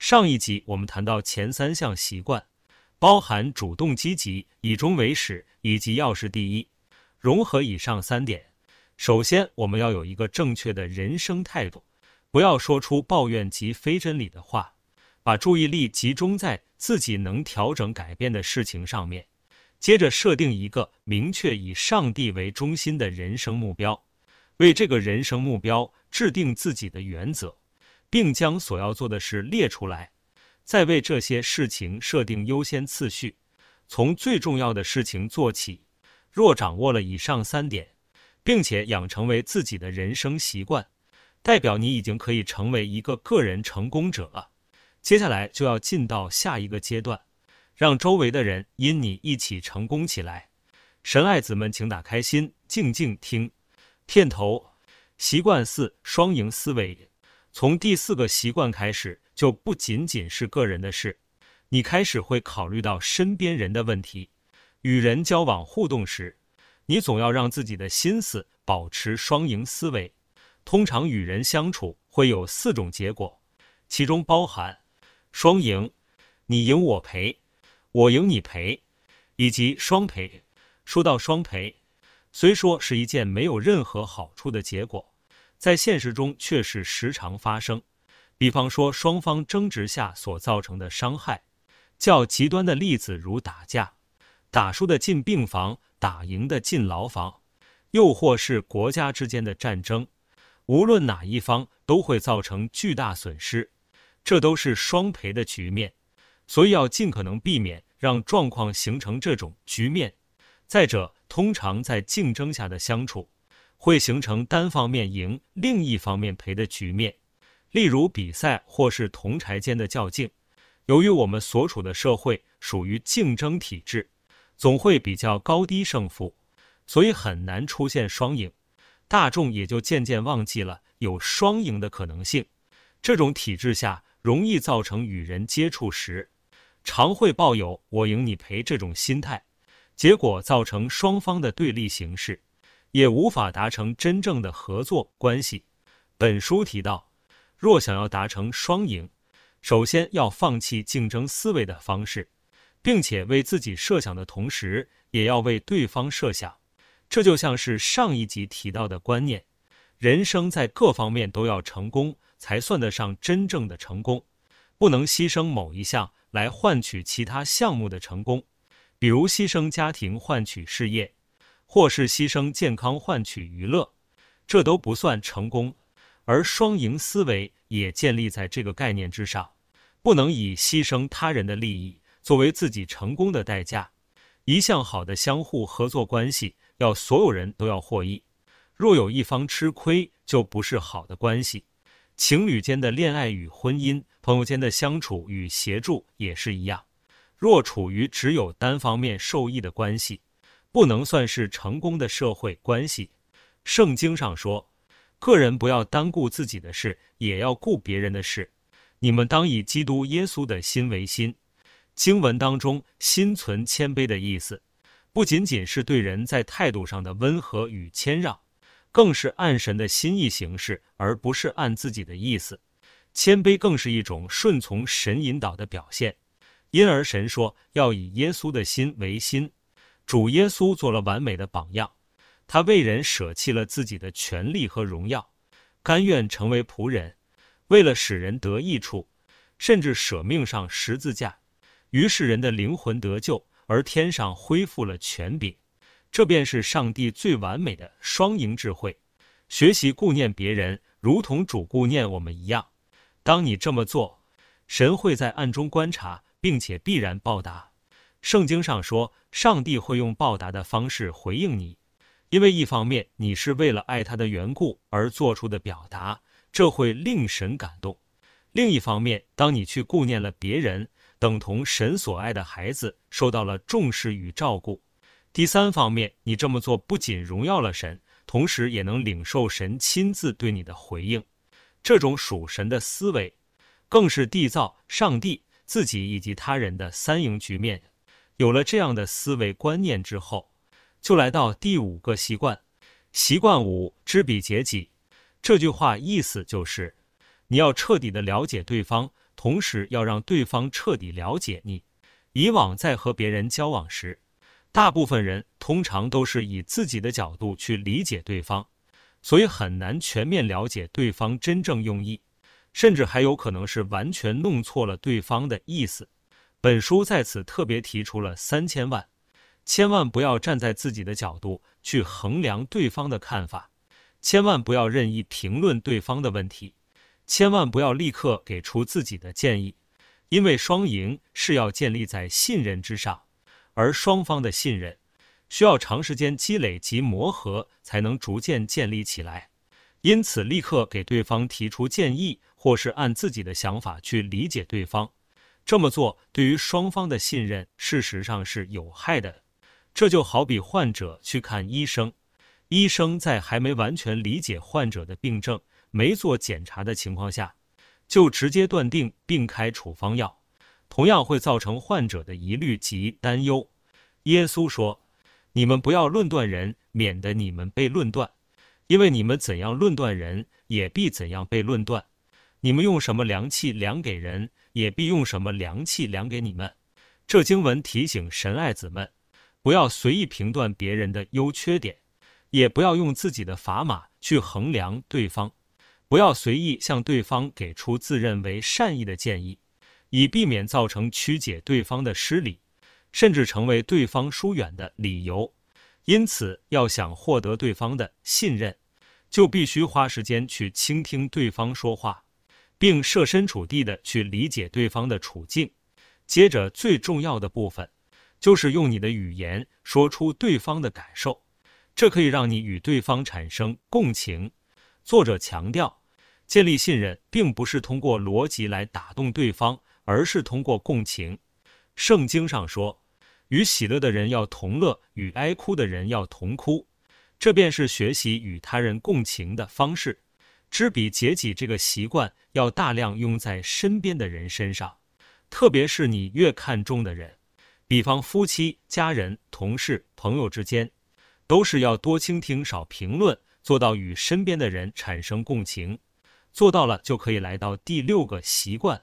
上一集我们谈到前三项习惯，包含主动积极、以终为始以及要事第一。融合以上三点，首先我们要有一个正确的人生态度，不要说出抱怨及非真理的话，把注意力集中在自己能调整改变的事情上面。接着设定一个明确以上帝为中心的人生目标，为这个人生目标制定自己的原则。并将所要做的事列出来，再为这些事情设定优先次序，从最重要的事情做起。若掌握了以上三点，并且养成为自己的人生习惯，代表你已经可以成为一个个人成功者了。接下来就要进到下一个阶段，让周围的人因你一起成功起来。神爱子们，请打开心，静静听。片头，习惯四：双赢思维。从第四个习惯开始，就不仅仅是个人的事，你开始会考虑到身边人的问题。与人交往互动时，你总要让自己的心思保持双赢思维。通常与人相处会有四种结果，其中包含双赢，你赢我赔，我赢你赔，以及双赔。说到双赔，虽说是一件没有任何好处的结果。在现实中却是时常发生，比方说双方争执下所造成的伤害，较极端的例子如打架，打输的进病房，打赢的进牢房，又或是国家之间的战争，无论哪一方都会造成巨大损失，这都是双赔的局面，所以要尽可能避免让状况形成这种局面。再者，通常在竞争下的相处。会形成单方面赢，另一方面赔的局面，例如比赛或是同侪间的较劲。由于我们所处的社会属于竞争体制，总会比较高低胜负，所以很难出现双赢。大众也就渐渐忘记了有双赢的可能性。这种体制下，容易造成与人接触时，常会抱有我赢你赔这种心态，结果造成双方的对立形式。也无法达成真正的合作关系。本书提到，若想要达成双赢，首先要放弃竞争思维的方式，并且为自己设想的同时，也要为对方设想。这就像是上一集提到的观念：人生在各方面都要成功，才算得上真正的成功。不能牺牲某一项来换取其他项目的成功，比如牺牲家庭换取事业。或是牺牲健康换取娱乐，这都不算成功。而双赢思维也建立在这个概念之上，不能以牺牲他人的利益作为自己成功的代价。一项好的相互合作关系，要所有人都要获益。若有一方吃亏，就不是好的关系。情侣间的恋爱与婚姻，朋友间的相处与协助也是一样。若处于只有单方面受益的关系，不能算是成功的社会关系。圣经上说，个人不要单顾自己的事，也要顾别人的事。你们当以基督耶稣的心为心。经文当中“心存谦卑”的意思，不仅仅是对人在态度上的温和与谦让，更是按神的心意行事，而不是按自己的意思。谦卑更是一种顺从神引导的表现。因而神说要以耶稣的心为心。主耶稣做了完美的榜样，他为人舍弃了自己的权利和荣耀，甘愿成为仆人，为了使人得益处，甚至舍命上十字架，于是人的灵魂得救，而天上恢复了权柄。这便是上帝最完美的双赢智慧。学习顾念别人，如同主顾念我们一样。当你这么做，神会在暗中观察，并且必然报答。圣经上说，上帝会用报答的方式回应你，因为一方面你是为了爱他的缘故而做出的表达，这会令神感动；另一方面，当你去顾念了别人，等同神所爱的孩子受到了重视与照顾。第三方面，你这么做不仅荣耀了神，同时也能领受神亲自对你的回应。这种属神的思维，更是缔造上帝自己以及他人的三赢局面。有了这样的思维观念之后，就来到第五个习惯。习惯五：知彼解己。这句话意思就是，你要彻底的了解对方，同时要让对方彻底了解你。以往在和别人交往时，大部分人通常都是以自己的角度去理解对方，所以很难全面了解对方真正用意，甚至还有可能是完全弄错了对方的意思。本书在此特别提出了三千万，千万不要站在自己的角度去衡量对方的看法，千万不要任意评论对方的问题，千万不要立刻给出自己的建议，因为双赢是要建立在信任之上。而双方的信任需要长时间积累及磨合，才能逐渐建立起来。因此，立刻给对方提出建议，或是按自己的想法去理解对方，这么做对于双方的信任，事实上是有害的。这就好比患者去看医生，医生在还没完全理解患者的病症、没做检查的情况下，就直接断定并开处方药。同样会造成患者的疑虑及担忧。耶稣说：“你们不要论断人，免得你们被论断。因为你们怎样论断人，也必怎样被论断。你们用什么量器量给人，也必用什么量器量给你们。”这经文提醒神爱子们，不要随意评断别人的优缺点，也不要用自己的砝码去衡量对方，不要随意向对方给出自认为善意的建议。以避免造成曲解对方的失礼，甚至成为对方疏远的理由。因此，要想获得对方的信任，就必须花时间去倾听对方说话，并设身处地的去理解对方的处境。接着，最重要的部分就是用你的语言说出对方的感受，这可以让你与对方产生共情。作者强调，建立信任并不是通过逻辑来打动对方。而是通过共情。圣经上说：“与喜乐的人要同乐，与哀哭的人要同哭。”这便是学习与他人共情的方式。知彼解己这个习惯要大量用在身边的人身上，特别是你越看重的人，比方夫妻、家人、同事、朋友之间，都是要多倾听、少评论，做到与身边的人产生共情。做到了，就可以来到第六个习惯。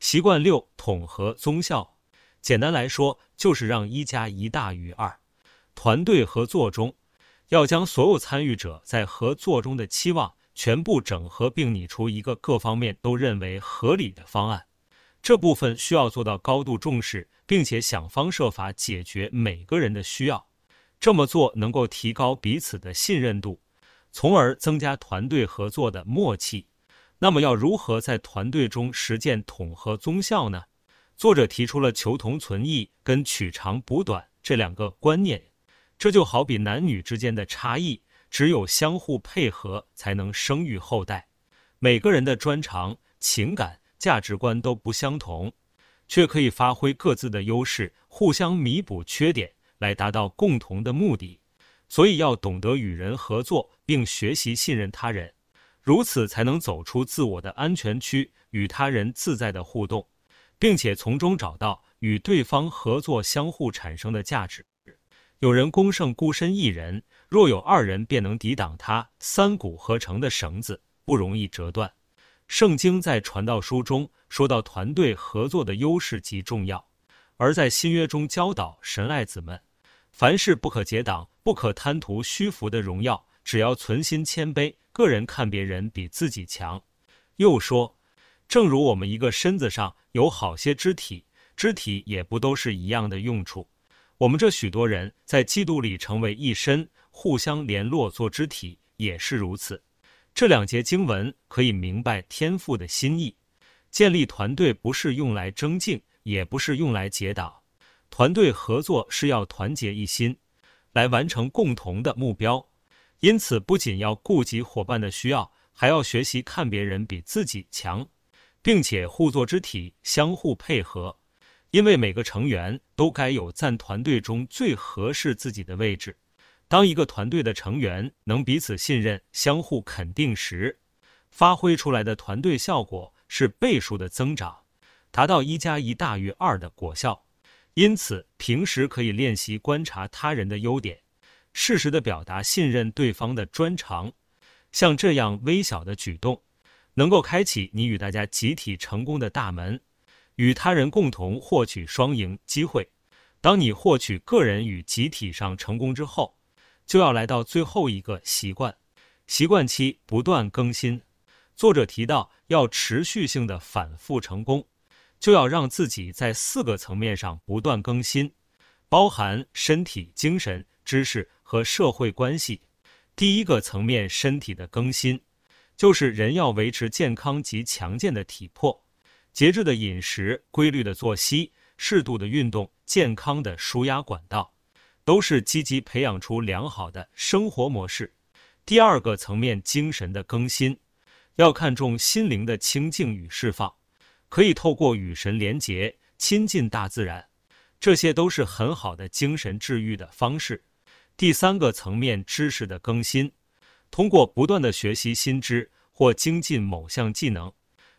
习惯六：统合综效。简单来说，就是让一加一大于二。团队合作中，要将所有参与者在合作中的期望全部整合，并拟出一个各方面都认为合理的方案。这部分需要做到高度重视，并且想方设法解决每个人的需要。这么做能够提高彼此的信任度，从而增加团队合作的默契。那么要如何在团队中实践统合综效呢？作者提出了求同存异跟取长补短这两个观念。这就好比男女之间的差异，只有相互配合才能生育后代。每个人的专长、情感、价值观都不相同，却可以发挥各自的优势，互相弥补缺点，来达到共同的目的。所以要懂得与人合作，并学习信任他人。如此才能走出自我的安全区，与他人自在的互动，并且从中找到与对方合作相互产生的价值。有人功胜孤身一人，若有二人，便能抵挡他。三股合成的绳子不容易折断。圣经在传道书中说到团队合作的优势及重要，而在新约中教导神爱子们，凡事不可结党，不可贪图虚浮的荣耀，只要存心谦卑。个人看别人比自己强，又说，正如我们一个身子上有好些肢体，肢体也不都是一样的用处。我们这许多人在基督里成为一身，互相联络做肢体，也是如此。这两节经文可以明白天父的心意。建立团队不是用来争竞，也不是用来结党。团队合作是要团结一心，来完成共同的目标。因此，不仅要顾及伙伴的需要，还要学习看别人比自己强，并且互作肢体，相互配合。因为每个成员都该有在团队中最合适自己的位置。当一个团队的成员能彼此信任、相互肯定时，发挥出来的团队效果是倍数的增长，达到一加一大于二的果效。因此，平时可以练习观察他人的优点。适时地表达信任对方的专长，像这样微小的举动，能够开启你与大家集体成功的大门，与他人共同获取双赢机会。当你获取个人与集体上成功之后，就要来到最后一个习惯，习惯七不断更新。作者提到，要持续性的反复成功，就要让自己在四个层面上不断更新，包含身体、精神、知识和社会关系。第一个层面，身体的更新。就是人要维持健康及强健的体魄，节制的饮食、规律的作息、适度的运动、健康的舒压管道，都是积极培养出良好的生活模式。第二个层面，精神的更新，要看重心灵的清净与释放，可以透过与神连结、亲近大自然，这些都是很好的精神治愈的方式。第三个层面，知识的更新。通过不断的学习新知或精进某项技能，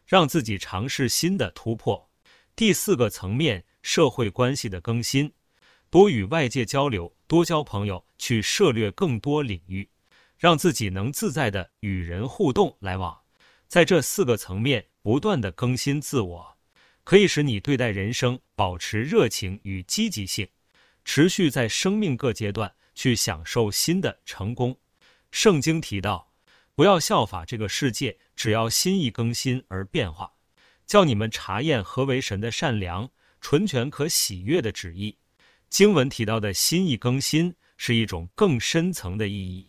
让自己尝试新的突破。第四个层面，社会关系的更新，多与外界交流，多交朋友，去涉猎更多领域，让自己能自在的与人互动来往。在这四个层面不断的更新自我，可以使你对待人生保持热情与积极性，持续在生命各阶段去享受新的成功。圣经提到，不要效法这个世界，只要心意更新而变化，叫你们查验何为神的善良、纯全、可喜悦的旨意。经文提到的心意更新是一种更深层的意义。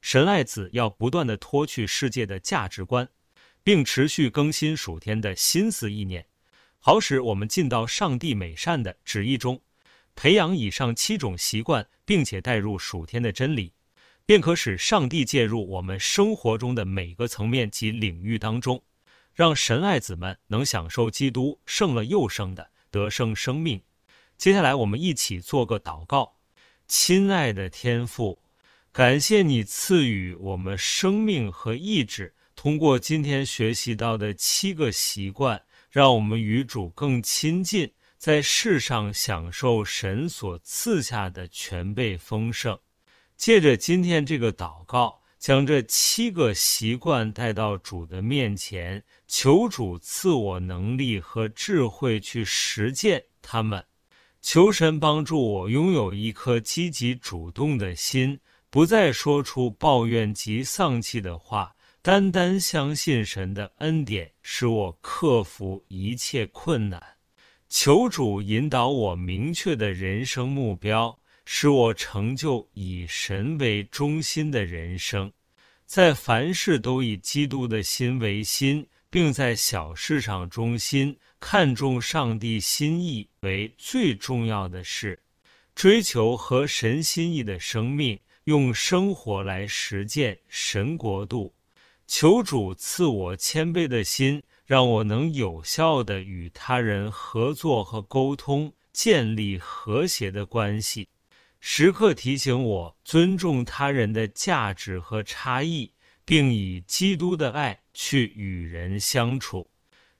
神爱子要不断地脱去世界的价值观，并持续更新属天的心思意念，好使我们进到上帝美善的旨意中，培养以上七种习惯，并且带入属天的真理。便可使上帝介入我们生活中的每个层面及领域当中，让神爱子们能享受基督胜了又胜的得胜生命。接下来，我们一起做个祷告：亲爱的天父，感谢你赐予我们生命和意志，通过今天学习到的七个习惯，让我们与主更亲近，在世上享受神所赐下的全备丰盛。借着今天这个祷告，将这七个习惯带到主的面前，求主赐我能力和智慧去实践他们。求神帮助我拥有一颗积极主动的心，不再说出抱怨及丧气的话，单单相信神的恩典，使我克服一切困难。求主引导我明确的人生目标。使我成就以神为中心的人生，在凡事都以基督的心为心，并在小事上忠心，看重上帝心意为最重要的事，追求和神心意的生命，用生活来实践神国度。求主赐我谦卑的心，让我能有效地与他人合作和沟通，建立和谐的关系。时刻提醒我尊重他人的价值和差异，并以基督的爱去与人相处。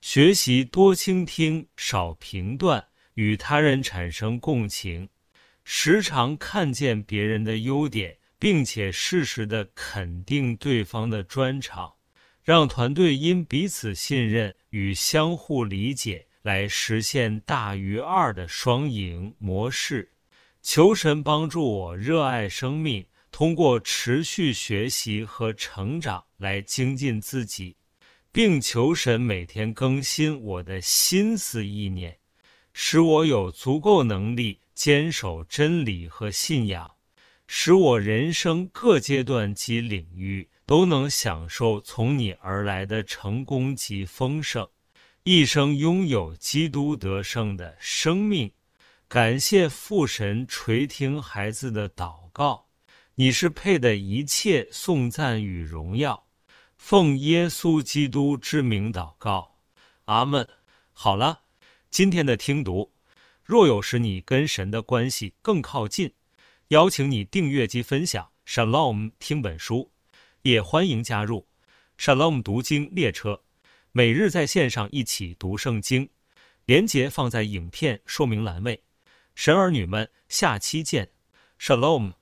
学习多倾听，少评断，与他人产生共情，时常看见别人的优点，并且适时地肯定对方的专长，让团队因彼此信任与相互理解来实现大于二的双赢模式。求神帮助我热爱生命，通过持续学习和成长来精进自己，并求神每天更新我的心思意念，使我有足够能力坚守真理和信仰，使我人生各阶段及领域都能享受从你而来的成功及丰盛，一生拥有基督得胜的生命。感谢父神垂听孩子的祷告，你是配的一切颂赞与荣耀。奉耶稣基督之名祷告，阿门。好了，今天的听读，若有使你跟神的关系更靠近，邀请你订阅及分享 Shalom 听本书，也欢迎加入 Shalom 读经列车，每日在线上一起读圣经。连结放在影片说明栏位。神儿女们，下期见，Shalom。